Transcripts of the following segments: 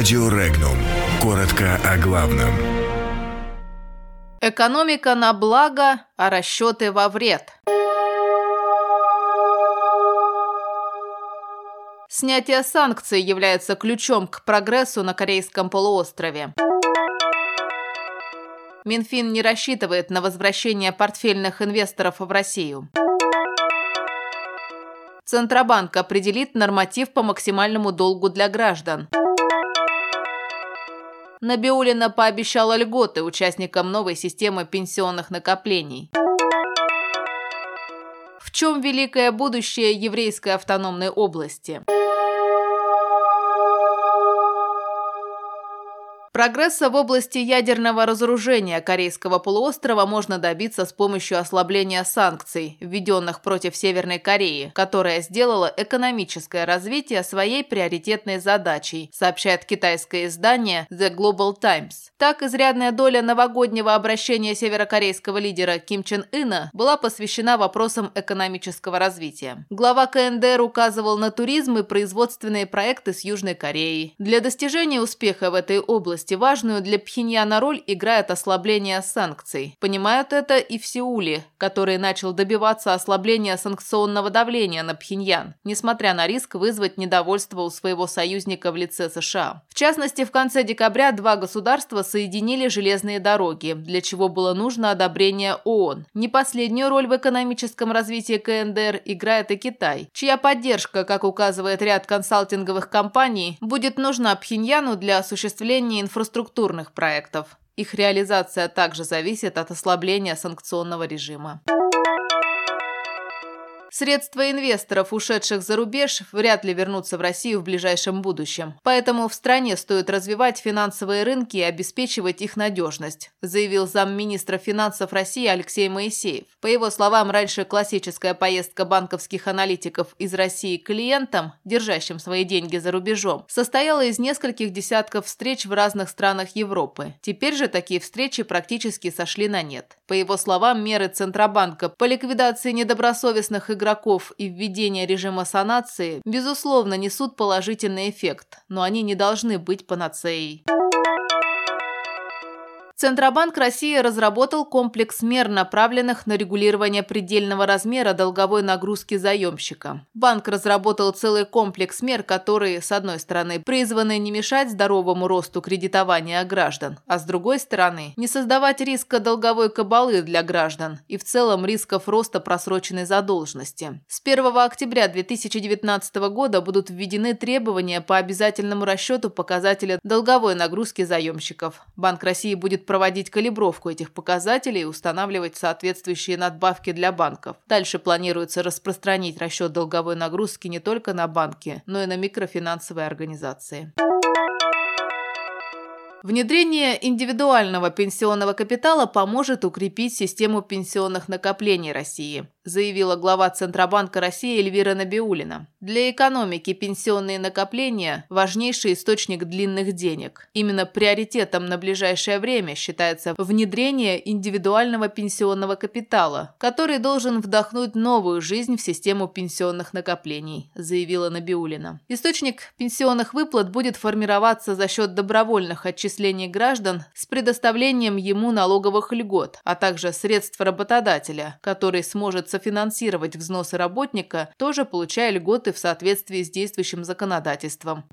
Радио Регнум. Коротко о главном. Экономика на благо, а расчеты во вред. Снятие санкций является ключом к прогрессу на Корейском полуострове. Минфин не рассчитывает на возвращение портфельных инвесторов в Россию. Центробанк определит норматив по максимальному долгу для граждан. Набиулина пообещала льготы участникам новой системы пенсионных накоплений. В чем великое будущее еврейской автономной области? Прогресса в области ядерного разоружения Корейского полуострова можно добиться с помощью ослабления санкций, введенных против Северной Кореи, которая сделала экономическое развитие своей приоритетной задачей, сообщает китайское издание The Global Times. Так, изрядная доля новогоднего обращения северокорейского лидера Ким Чен Ына была посвящена вопросам экономического развития. Глава КНДР указывал на туризм и производственные проекты с Южной Кореей. Для достижения успеха в этой области области важную для Пхеньяна роль играет ослабление санкций. Понимают это и в Сеуле, который начал добиваться ослабления санкционного давления на Пхеньян, несмотря на риск вызвать недовольство у своего союзника в лице США. В частности, в конце декабря два государства соединили железные дороги, для чего было нужно одобрение ООН. Не последнюю роль в экономическом развитии КНДР играет и Китай, чья поддержка, как указывает ряд консалтинговых компаний, будет нужна Пхеньяну для осуществления инфраструктурных проектов. Их реализация также зависит от ослабления санкционного режима. Средства инвесторов, ушедших за рубеж, вряд ли вернутся в Россию в ближайшем будущем. Поэтому в стране стоит развивать финансовые рынки и обеспечивать их надежность, заявил замминистра финансов России Алексей Моисеев. По его словам, раньше классическая поездка банковских аналитиков из России к клиентам, держащим свои деньги за рубежом, состояла из нескольких десятков встреч в разных странах Европы. Теперь же такие встречи практически сошли на нет. По его словам, меры Центробанка по ликвидации недобросовестных и игроков и введение режима санации, безусловно, несут положительный эффект, но они не должны быть панацеей. Центробанк России разработал комплекс мер, направленных на регулирование предельного размера долговой нагрузки заемщика. Банк разработал целый комплекс мер, которые, с одной стороны, призваны не мешать здоровому росту кредитования граждан, а с другой стороны, не создавать риска долговой кабалы для граждан и в целом рисков роста просроченной задолженности. С 1 октября 2019 года будут введены требования по обязательному расчету показателя долговой нагрузки заемщиков. Банк России будет проводить калибровку этих показателей и устанавливать соответствующие надбавки для банков. Дальше планируется распространить расчет долговой нагрузки не только на банки, но и на микрофинансовые организации. Внедрение индивидуального пенсионного капитала поможет укрепить систему пенсионных накоплений России заявила глава Центробанка России Эльвира Набиулина. Для экономики пенсионные накопления – важнейший источник длинных денег. Именно приоритетом на ближайшее время считается внедрение индивидуального пенсионного капитала, который должен вдохнуть новую жизнь в систему пенсионных накоплений, заявила Набиулина. Источник пенсионных выплат будет формироваться за счет добровольных отчислений граждан с предоставлением ему налоговых льгот, а также средств работодателя, который сможет софинансировать взносы работника, тоже получая льготы в соответствии с действующим законодательством.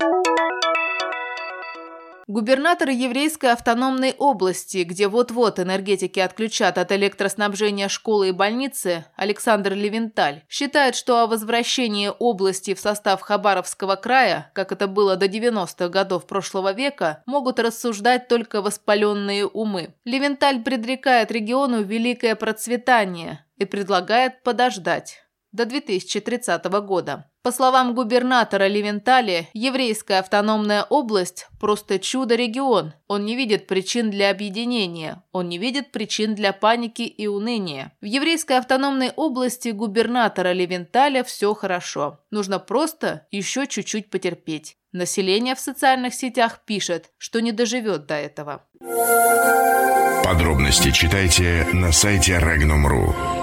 Губернатор еврейской автономной области, где вот-вот энергетики отключат от электроснабжения школы и больницы, Александр Левенталь, считает, что о возвращении области в состав Хабаровского края, как это было до 90-х годов прошлого века, могут рассуждать только воспаленные умы. Левенталь предрекает региону великое процветание и предлагает подождать до 2030 года. По словам губернатора Левентали, еврейская автономная область – просто чудо-регион. Он не видит причин для объединения, он не видит причин для паники и уныния. В еврейской автономной области губернатора Левенталя все хорошо. Нужно просто еще чуть-чуть потерпеть. Население в социальных сетях пишет, что не доживет до этого. Подробности читайте на сайте Regnum.ru.